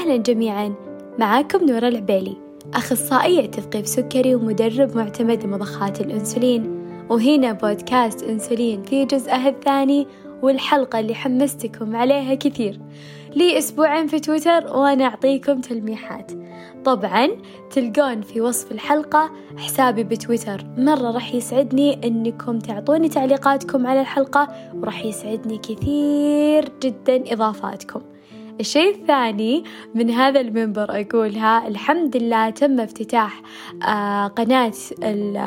أهلا جميعا. معاكم نورة العبيلي أخصائية تثقيف سكري ومدرب معتمد لمضخات الأنسولين. وهنا بودكاست أنسولين في جزءها الثاني والحلقة اللي حمستكم عليها كثير. لي أسبوعين في تويتر وأنا أعطيكم تلميحات. طبعا تلقون في وصف الحلقة حسابي بتويتر. مرة راح يسعدني أنكم تعطوني تعليقاتكم على الحلقة وراح يسعدني كثير جدا إضافاتكم. الشيء الثاني من هذا المنبر أقولها الحمد لله تم افتتاح آه قناة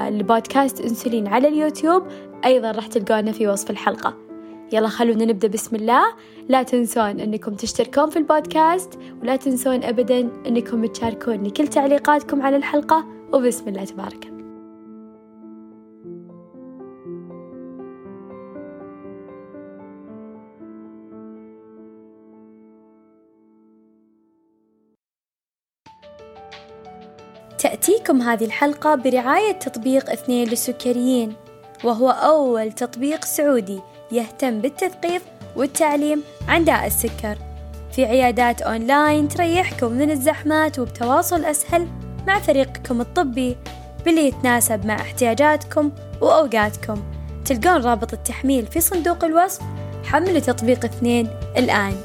البودكاست أنسولين على اليوتيوب. أيضا راح تلقونه في وصف الحلقة. يلا خلونا نبدأ بسم الله. لا تنسون أنكم تشتركون في البودكاست ولا تنسون أبدا أنكم تشاركوني كل تعليقاتكم على الحلقة. وبسم الله تبارك الله. تأتيكم هذه الحلقة برعاية تطبيق اثنين للسكريين وهو أول تطبيق سعودي يهتم بالتثقيف والتعليم عن داء السكر. في عيادات أونلاين تريحكم من الزحمات وبتواصل أسهل مع فريقكم الطبي باللي يتناسب مع احتياجاتكم وأوقاتكم. تلقون رابط التحميل في صندوق الوصف. حملوا تطبيق اثنين الآن.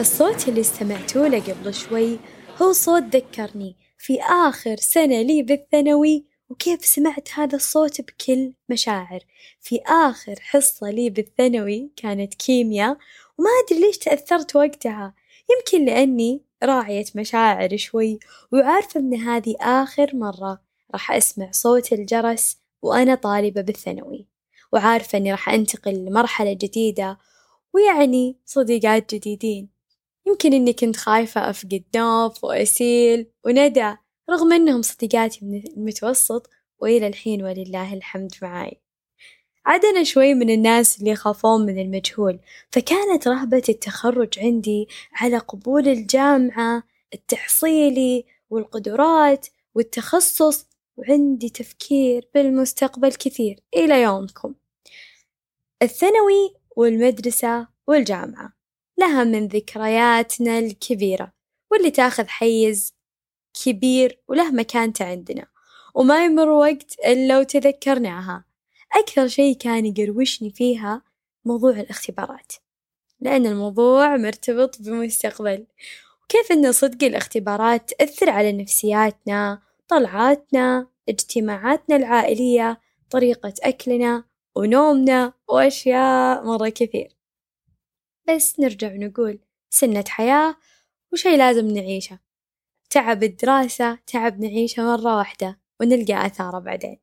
الصوت اللي استمعتوا له قبل شوي هو صوت ذكرني في آخر سنة لي بالثانوي وكيف سمعت هذا الصوت بكل مشاعر. في آخر حصة لي بالثانوي كانت كيمياء وما أدري ليش تأثرت وقتها. يمكن لأني راعية مشاعر شوي وعارفة إن هذه آخر مرة راح أسمع صوت الجرس وأنا طالبة بالثانوي. وعارفة إني راح أنتقل لمرحلة جديدة ويعني صديقات جديدين. يمكن إني كنت خايفة أفقد نوف وأسيل وندى رغم إنهم صديقاتي من المتوسط وإلى الحين ولله الحمد معاي. عاد شوي من الناس اللي يخافون من المجهول فكانت رهبة التخرج عندي على قبول الجامعة التحصيلي والقدرات والتخصص وعندي تفكير بالمستقبل كثير إلى يومكم. الثانوي والمدرسة والجامعة. لها من ذكرياتنا الكبيرة واللي تاخذ حيز كبير وله مكانته عندنا وما يمر وقت إلا وتذكرناها. أكثر شي كان يقروشني فيها موضوع الاختبارات لأن الموضوع مرتبط بمستقبل. وكيف أن صدق الاختبارات تأثر على نفسياتنا طلعاتنا اجتماعاتنا العائلية طريقة أكلنا ونومنا وأشياء مرة كثير. بس نرجع نقول سنة حياة وشي لازم نعيشه. تعب الدراسة تعب نعيشه مرة واحدة ونلقى آثاره بعدين.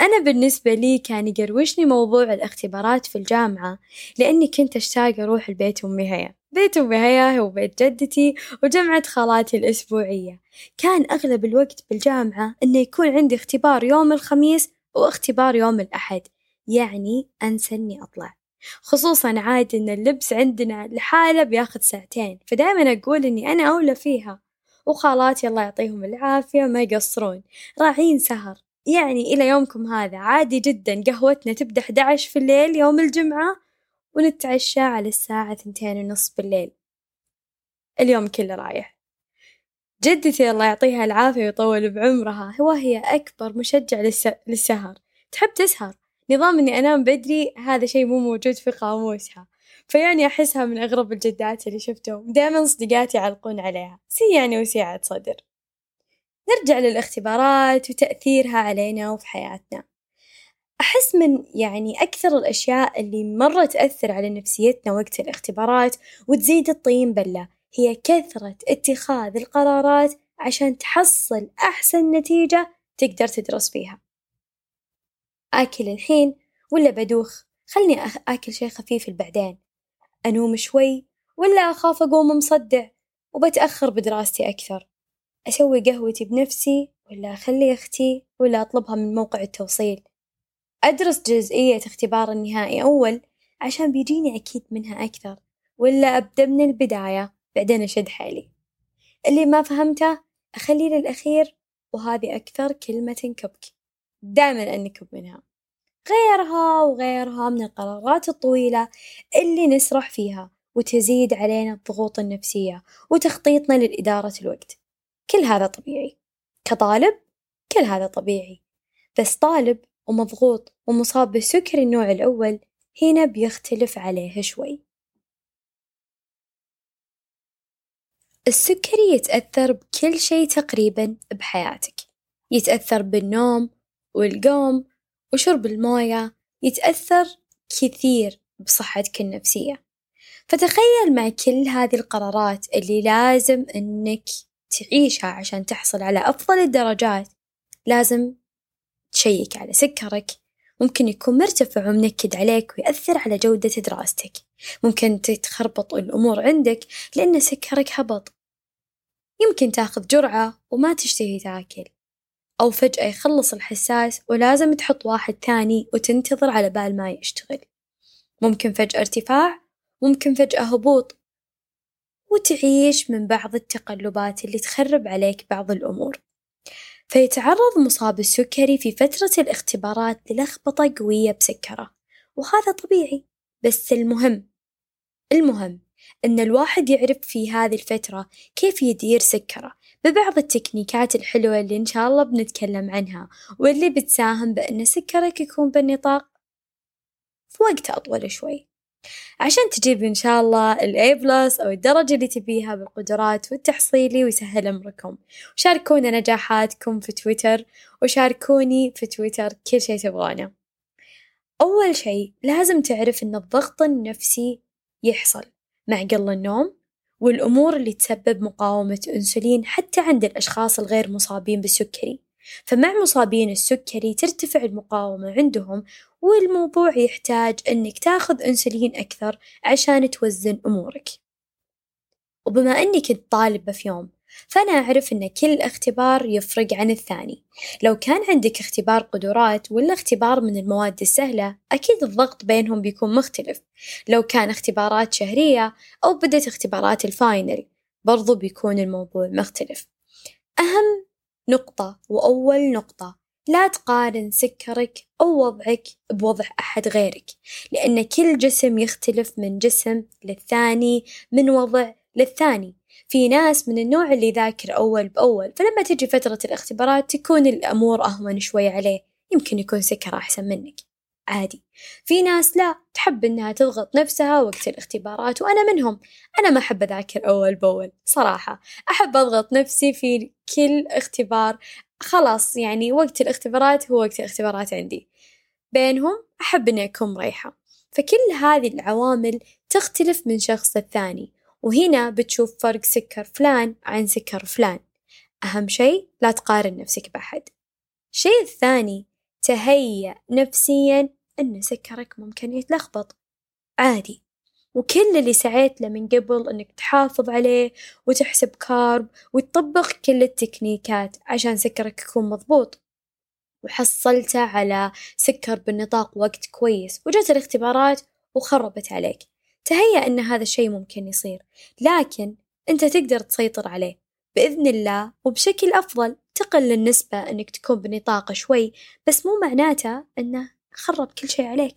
أنا بالنسبة لي كان يقروشني موضوع الاختبارات في الجامعة لأني كنت أشتاق أروح البيت أمي هيا. بيت أمي هيا هو بيت جدتي وجمعة خالاتي الأسبوعية. كان أغلب الوقت بالجامعة إنه يكون عندي اختبار يوم الخميس وإختبار يوم الأحد يعني أنسى إني أطلع. خصوصا عاد إن اللبس عندنا لحاله بياخد ساعتين. فدايما أقول إني أنا أولى فيها. وخالاتي الله يعطيهم العافية ما يقصرون. راعين سهر. يعني إلى يومكم هذا عادي جدا. قهوتنا تبدأ 11 في الليل يوم الجمعة ونتعشى على الساعة ثنتين ونص بالليل. اليوم كله رايح. جدتي الله يعطيها العافية ويطول بعمرها. هو هي أكبر مشجع للسهر. تحب تسهر؟ نظام إني أنام بدري هذا شيء مو موجود في قاموسها. فيعني أحسها من أغرب الجدات اللي شفتهم. دائما صديقاتي يعلقون عليها. سي يعني وسيعة صدر. نرجع للاختبارات وتأثيرها علينا وفي حياتنا. أحس من يعني أكثر الأشياء اللي مرة تأثر على نفسيتنا وقت الاختبارات وتزيد الطين بلة هي كثرة اتخاذ القرارات عشان تحصل أحسن نتيجة تقدر تدرس فيها. آكل الحين ولا بدوخ؟ خلني آكل شي خفيف بعدين أنوم شوي ولا أخاف أقوم مصدع وبتأخر بدراستي أكثر. أسوي قهوتي بنفسي ولا أخلي أختي ولا أطلبها من موقع التوصيل. أدرس جزئية اختبار النهائي أول عشان بيجيني أكيد منها أكثر ولا أبدأ من البداية بعدين أشد حيلي. اللي ما فهمته أخليه للأخير وهذه أكثر كلمة تنكبك. دائما أنكب منها. غيرها وغيرها من القرارات الطويلة اللي نسرح فيها وتزيد علينا الضغوط النفسية وتخطيطنا لإدارة الوقت. كل هذا طبيعي. كطالب كل هذا طبيعي. بس طالب ومضغوط ومصاب بالسكري النوع الأول هنا بيختلف عليه شوي. السكري يتأثر بكل شي تقريبا بحياتك. يتأثر بالنوم والقوم وشرب الموية يتأثر كثير بصحتك النفسية. فتخيل مع كل هذه القرارات اللي لازم إنك تعيشها عشان تحصل على أفضل الدرجات لازم تشيك على سكرك. ممكن يكون مرتفع ومنكد عليك ويأثر على جودة دراستك. ممكن تتخربط الأمور عندك لأن سكرك هبط. يمكن تاخذ جرعة وما تشتهي تاكل. أو فجأة يخلص الحساس ولازم تحط واحد ثاني وتنتظر على بال ما يشتغل. ممكن فجأة ارتفاع ممكن فجأة هبوط. وتعيش من بعض التقلبات اللي تخرب عليك بعض الأمور. فيتعرض مصاب السكري في فترة الاختبارات للخبطة قوية بسكره. وهذا طبيعي بس المهم المهم إن الواحد يعرف في هذه الفترة كيف يدير سكره. ببعض التكنيكات الحلوة اللي إن شاء الله بنتكلم عنها واللي بتساهم بأن سكرك يكون بالنطاق في وقت أطول شوي. عشان تجيب إن شاء الله ال A plus أو الدرجة اللي تبيها بالقدرات والتحصيلي ويسهل أمركم. شاركونا نجاحاتكم في تويتر وشاركوني في تويتر كل شي تبغونه. أول شي لازم تعرف إن الضغط النفسي يحصل. مع قل النوم والأمور اللي تسبب مقاومة أنسولين حتى عند الأشخاص الغير مصابين بالسكري. فمع مصابين السكري ترتفع المقاومة عندهم والموضوع يحتاج إنك تاخذ أنسولين أكثر عشان توزن أمورك. وبما إني كنت طالبة في يوم فأنا أعرف إن كل اختبار يفرق عن الثاني. لو كان عندك اختبار قدرات ولا اختبار من المواد السهلة أكيد الضغط بينهم بيكون مختلف. لو كان اختبارات شهرية أو بدت اختبارات ال final برضو بيكون الموضوع مختلف. أهم نقطة وأول نقطة لا تقارن سكرك أو وضعك بوضع أحد غيرك لأن كل جسم يختلف من جسم للثاني من وضع للثاني. في ناس من النوع اللي يذاكر أول بأول فلما تجي فترة الاختبارات تكون الأمور أهون شوي عليه يمكن يكون سكر أحسن منك. عادي. في ناس لا تحب إنها تضغط نفسها وقت الاختبارات وأنا منهم. أنا ما أحب أذاكر أول بأول صراحة. أحب أضغط نفسي في كل اختبار. خلاص يعني وقت الاختبارات هو وقت الاختبارات عندي. بينهم أحب إني أكون مريحة. فكل هذه العوامل تختلف من شخص للثاني. وهنا بتشوف فرق سكر فلان عن سكر فلان. أهم شي لا تقارن نفسك بأحد. الشيء الثاني تهيأ نفسيا أن سكرك ممكن يتلخبط. عادي. وكل اللي سعيت له من قبل إنك تحافظ عليه وتحسب كارب وتطبق كل التكنيكات عشان سكرك يكون مضبوط. وحصلته على سكر بالنطاق وقت كويس وجت الاختبارات وخربت عليك. تهيأ أن هذا الشيء ممكن يصير لكن أنت تقدر تسيطر عليه بإذن الله وبشكل أفضل. تقل النسبة أنك تكون بنطاق شوي بس مو معناته أنه خرب كل شيء عليك.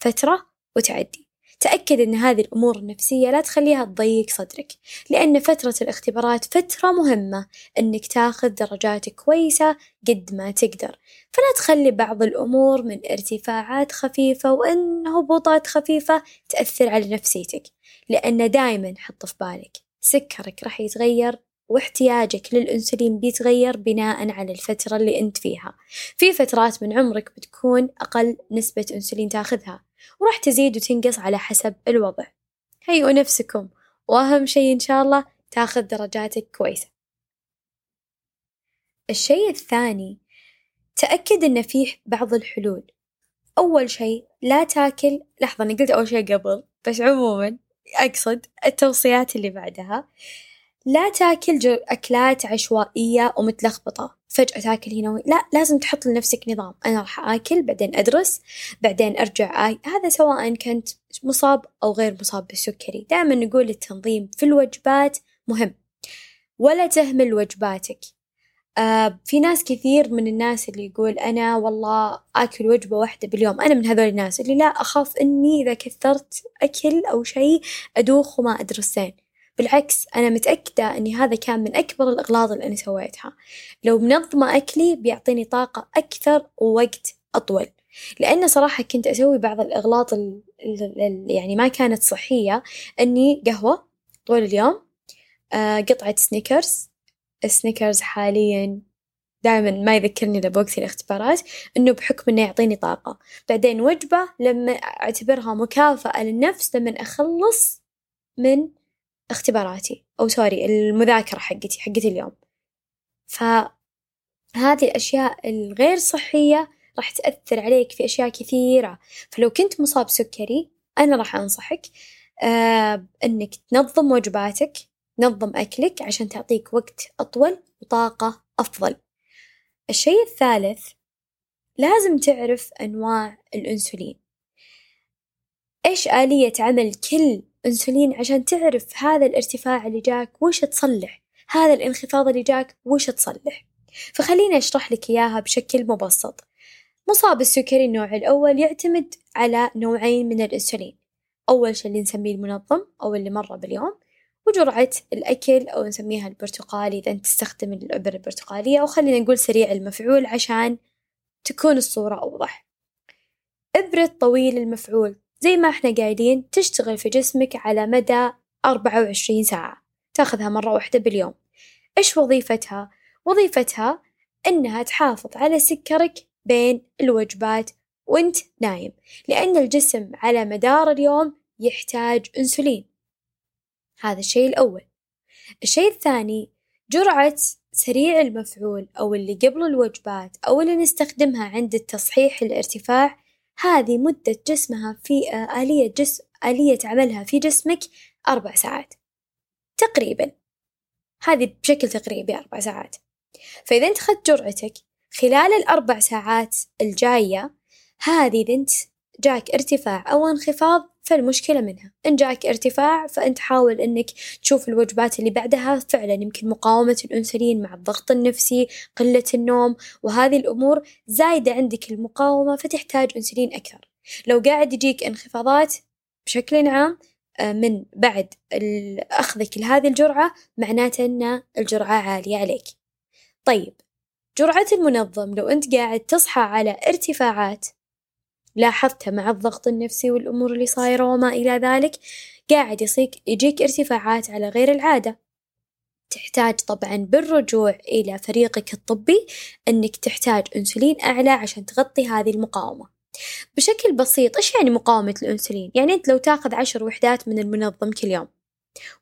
فترة وتعدي. تأكد أن هذه الأمور النفسية لا تخليها تضيق صدرك لأن فترة الاختبارات فترة مهمة أنك تاخذ درجات كويسة قد ما تقدر. فلا تخلي بعض الأمور من ارتفاعات خفيفة وإن هبوطات خفيفة تأثر على نفسيتك لأن دايما حط في بالك سكرك راح يتغير واحتياجك للأنسولين بيتغير بناء على الفترة اللي أنت فيها. في فترات من عمرك بتكون أقل نسبة أنسولين تاخذها. وراح تزيد وتنقص على حسب الوضع. هيئوا نفسكم وأهم شي إن شاء الله تاخذ درجاتك كويسة. الشي الثاني تأكد إن فيه بعض الحلول. أول شي لا تاكل لحظة أنا قلت أول شي قبل بس عموما أقصد التوصيات اللي بعدها. لا تاكل أكلات عشوائية ومتلخبطة. فجأة تاكل هنا لا لازم تحط لنفسك نظام. أنا راح آكل بعدين أدرس بعدين أرجع آي هذا سواء كنت مصاب أو غير مصاب بالسكري. دائما نقول التنظيم في الوجبات مهم. ولا تهمل وجباتك. آه في ناس كثير من الناس اللي يقول أنا والله آكل وجبة واحدة باليوم. أنا من هذول الناس اللي لا أخاف إني إذا كثرت أكل أو شيء أدوخ وما أدرس زين بالعكس أنا متأكدة إني هذا كان من أكبر الأغلاط اللي أنا سويتها. لو منظمة أكلي بيعطيني طاقة أكثر ووقت أطول. لأن صراحة كنت أسوي بعض الأغلاط ال يعني ما كانت صحية إني قهوة طول اليوم آه قطعة سنيكرز السنيكرز حاليا دائما ما يذكرني إلا بوقت الاختبارات إنه بحكم إنه يعطيني طاقة. بعدين وجبة لما أعتبرها مكافأة للنفس لما أخلص من اختباراتي أو sorry المذاكرة حقتي حقتي اليوم. فهذه الأشياء الغير صحية راح تأثر عليك في أشياء كثيرة. فلو كنت مصاب سكري أنا راح أنصحك آه إنك تنظم وجباتك نظم أكلك عشان تعطيك وقت أطول وطاقة أفضل. الشيء الثالث لازم تعرف أنواع الأنسولين. إيش آلية عمل كل أنسولين عشان تعرف هذا الارتفاع اللي جاك؟ وش تصلح؟ هذا الانخفاض اللي جاك وش تصلح؟ فخليني أشرح لك إياها بشكل مبسط. مصاب السكري النوع الأول يعتمد على نوعين من الأنسولين. أول شي اللي نسميه المنظم أو اللي مرة باليوم وجرعة الأكل أو نسميها البرتقالي إذا أنت تستخدم الإبر البرتقالية أو خلينا نقول سريع المفعول عشان تكون الصورة أوضح. إبرة طويل المفعول. زي ما إحنا قايلين تشتغل في جسمك على مدى أربعة وعشرين ساعة. تاخذها مرة واحدة باليوم. إيش وظيفتها؟ وظيفتها إنها تحافظ على سكرك بين الوجبات وأنت نايم لأن الجسم على مدار اليوم يحتاج أنسولين. هذا الشيء الأول. الشيء الثاني جرعة سريع المفعول أو اللي قبل الوجبات أو اللي نستخدمها عند التصحيح الارتفاع هذه مدة جسمها في آه، آلية جسم آلية عملها في جسمك أربع ساعات. تقريبا. هذه بشكل تقريبي أربع ساعات. فإذا أنت أخذت جرعتك خلال الأربع ساعات الجاية هذه إذا أنت جاك ارتفاع أو انخفاض فالمشكلة منها؟ إن جاك ارتفاع فأنت حاول إنك تشوف الوجبات اللي بعدها. فعلا يمكن مقاومة الأنسولين مع الضغط النفسي قلة النوم وهذه الأمور زايدة عندك المقاومة فتحتاج أنسولين أكثر. لو قاعد يجيك انخفاضات بشكل عام آه، من بعد أخذك لهذه الجرعة معناته أن الجرعة عالية عليك. طيب جرعة المنظم لو أنت قاعد تصحى على ارتفاعات لاحظتها مع الضغط النفسي والأمور اللي صايرة وما إلى ذلك قاعد يصيك يجيك ارتفاعات على غير العادة. تحتاج طبعا بالرجوع إلى فريقك الطبي أنك تحتاج أنسولين أعلى عشان تغطي هذه المقاومة. بشكل بسيط إيش يعني مقاومة الأنسولين؟ يعني أنت لو تاخذ عشر وحدات من المنظم كل يوم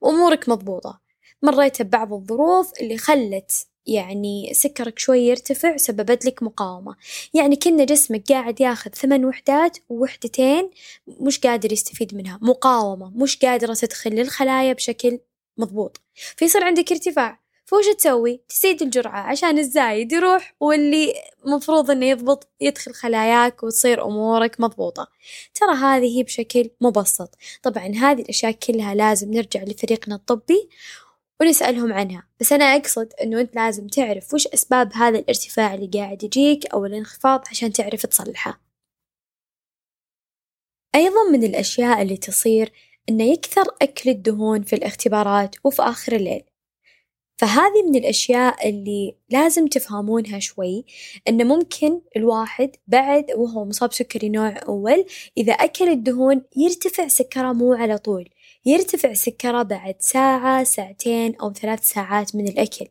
وأمورك مضبوطة. مريت ببعض الظروف اللي خلت يعني سكرك شوي يرتفع سببت لك مقاومة. يعني كنا جسمك قاعد ياخذ ثمان وحدات ووحدتين مش قادر يستفيد منها. مقاومة مش قادرة تدخل للخلايا بشكل مضبوط. فيصير عندك ارتفاع. فوش تسوي؟ تزيد الجرعة عشان الزايد يروح واللي مفروض إنه يضبط يدخل خلاياك وتصير أمورك مضبوطة. ترى هذه بشكل مبسط. طبعا هذه الأشياء كلها لازم نرجع لفريقنا الطبي ونسألهم عنها. بس أنا أقصد أنه أنت لازم تعرف وش أسباب هذا الارتفاع اللي قاعد يجيك أو الانخفاض عشان تعرف تصلحه. أيضا من الأشياء اللي تصير أنه يكثر أكل الدهون في الاختبارات وفي آخر الليل. فهذه من الأشياء اللي لازم تفهمونها شوي إنه ممكن الواحد بعد وهو مصاب سكري نوع أول إذا أكل الدهون يرتفع سكره مو على طول. يرتفع سكره بعد ساعة ساعتين أو ثلاث ساعات من الأكل.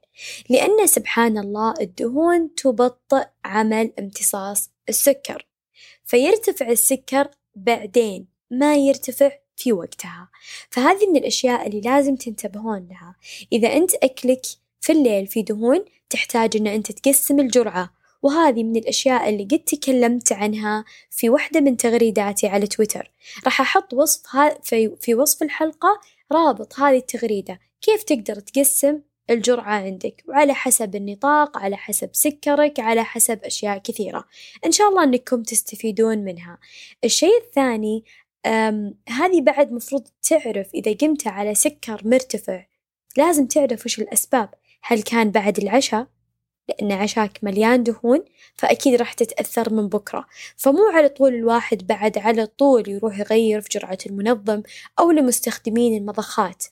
لأن سبحان الله الدهون تبطئ عمل امتصاص السكر. فيرتفع السكر بعدين ما يرتفع في وقتها. فهذه من الأشياء اللي لازم تنتبهون لها. إذا أنت أكلك في الليل في دهون تحتاج أن أنت تقسم الجرعة. وهذه من الأشياء اللي قد تكلمت عنها في واحدة من تغريداتي على تويتر. راح أحط وصف ها في, في وصف الحلقة رابط هذه التغريدة. كيف تقدر تقسم الجرعة عندك؟ وعلى حسب النطاق على حسب سكرك على حسب أشياء كثيرة. إن شاء الله أنكم تستفيدون منها. الشيء الثاني هذه بعد مفروض تعرف إذا قمت على سكر مرتفع لازم تعرف وش الأسباب. هل كان بعد العشاء؟ لأن عشاك مليان دهون فأكيد راح تتأثر من بكرة، فمو على طول الواحد بعد على طول يروح يغير في جرعة المنظم أو لمستخدمين المضخات،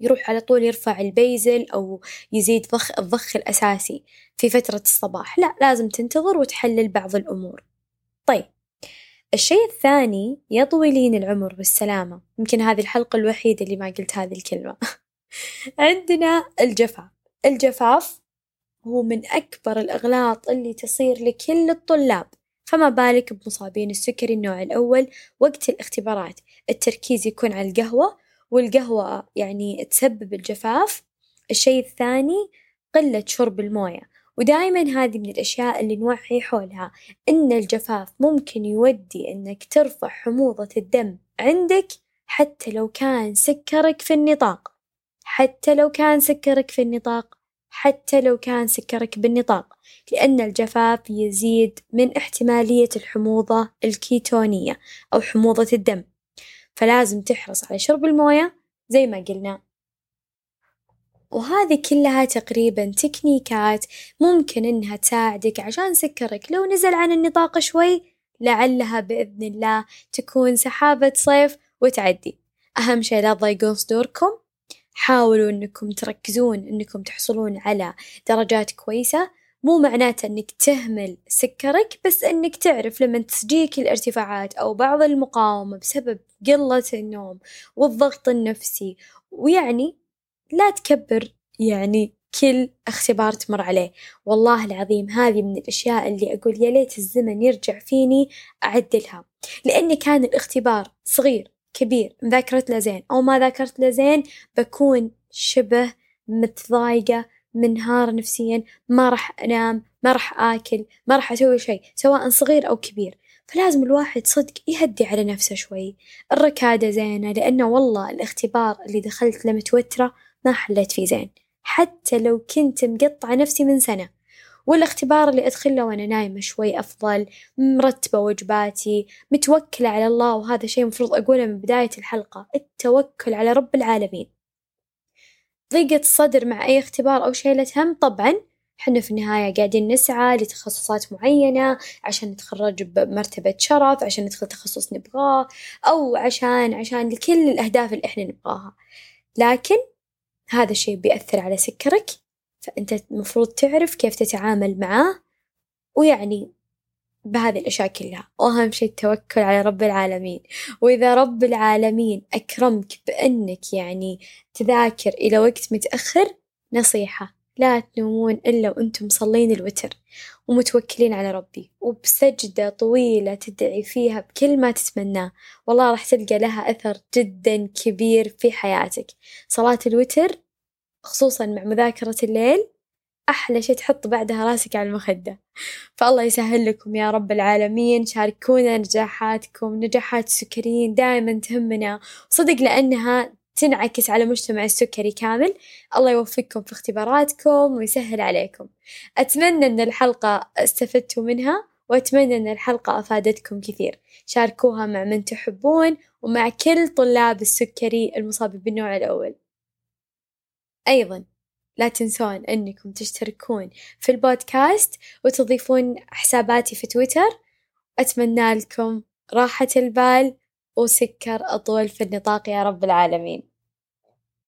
يروح على طول يرفع البيزل أو يزيد ضخ الضخ الأساسي في فترة الصباح، لأ لازم تنتظر وتحلل بعض الأمور، طيب الشي الثاني يا طويلين العمر بالسلامة، يمكن هذي الحلقة الوحيدة اللي ما قلت هذي الكلمة. عندنا الجفاف، الجفاف هو من أكبر الأغلاط اللي تصير لكل الطلاب، فما بالك بمصابين السكري النوع الأول وقت الاختبارات. التركيز يكون على القهوة والقهوة يعني تسبب الجفاف، الشي الثاني قلة شرب الموية، ودايمًا هذي من الأشياء اللي نوعي حولها. إن الجفاف ممكن يودي إنك ترفع حموضة الدم عندك حتى لو كان سكرك في النطاق، حتى لو كان سكرك في النطاق، حتى لو كان سكرك بالنطاق، لأن الجفاف يزيد من احتمالية الحموضة الكيتونية أو حموضة الدم، فلازم تحرص على شرب الموية زي ما قلنا. وهذي كلها تقريبًا تكنيكات ممكن إنها تساعدك عشان سكرك لو نزل عن النطاق شوي لعلها بإذن الله تكون سحابة صيف وتعدي، أهم شي لا تضيقون صدوركم، حاولوا إنكم تركزون إنكم تحصلون على درجات كويسة، مو معناته إنك تهمل سكرك بس إنك تعرف لمن تجيك الارتفاعات أو بعض المقاومة بسبب قلة النوم والضغط النفسي. ويعني لا تكبر يعني كل اختبار تمر عليه، والله العظيم هذي من الأشياء اللي أقول يا ليت الزمن يرجع فيني أعدلها، لأن كان الاختبار صغير. كبير. مذاكرت له زين أو ما ذاكرت له زين بكون شبه متضايقة منهارة نفسيًا. ما راح أنام ما راح آكل ما راح أسوي شي سواء صغير أو كبير، فلازم الواحد صدق يهدي على نفسه شوي، الركادة زينة لأنه والله الاختبار اللي دخلت له متوترة ما حليت فيه زين، حتى لو كنت مقطعة نفسي من سنة، والاختبار اللي أدخله وأنا نايمة شوي أفضل، مرتبة وجباتي، متوكلة على الله وهذا شي مفروض أقوله من بداية الحلقة، التوكل على رب العالمين، ضيقة الصدر مع أي اختبار أو شيلة هم طبعًا حنا في النهاية قاعدين نسعى لتخصصات معينة عشان نتخرج بمرتبة شرف عشان ندخل تخصص نبغاه أو عشان عشان لكل الأهداف اللي إحنا نبغاها، لكن هذا الشي بيأثر على سكرك فأنت المفروض تعرف كيف تتعامل معاه ويعني بهذي الأشياء كلها، وأهم شي التوكل على رب العالمين، وإذا رب العالمين أكرمك بإنك يعني تذاكر إلى وقت متأخر نصيحة. لا تنومون إلا وإنتم مصلين الوتر ومتوكلين على ربي. وبسجدة طويلة تدعي فيها بكل ما تتمناه، والله راح تلقى لها أثر جدًا كبير في حياتك، صلاة الوتر خصوصًا مع مذاكرة الليل أحلى شي تحط بعدها راسك على المخدة، فالله يسهل لكم يا رب العالمين، شاركونا نجاحاتكم نجاحات السكريين دايمًا تهمنا، وصدق لأنها تنعكس على مجتمع السكري كامل، الله يوفقكم في اختباراتكم ويسهل عليكم، أتمنى إن الحلقة استفدتوا منها وأتمنى إن الحلقة أفادتكم كثير، شاركوها مع من تحبون ومع كل طلاب السكري المصابين بالنوع الأول، أيضًا لا تنسون إنكم تشتركون في البودكاست وتضيفون حساباتي في تويتر، أتمنى لكم راحة البال وسكر أطول في النطاق يا رب العالمين.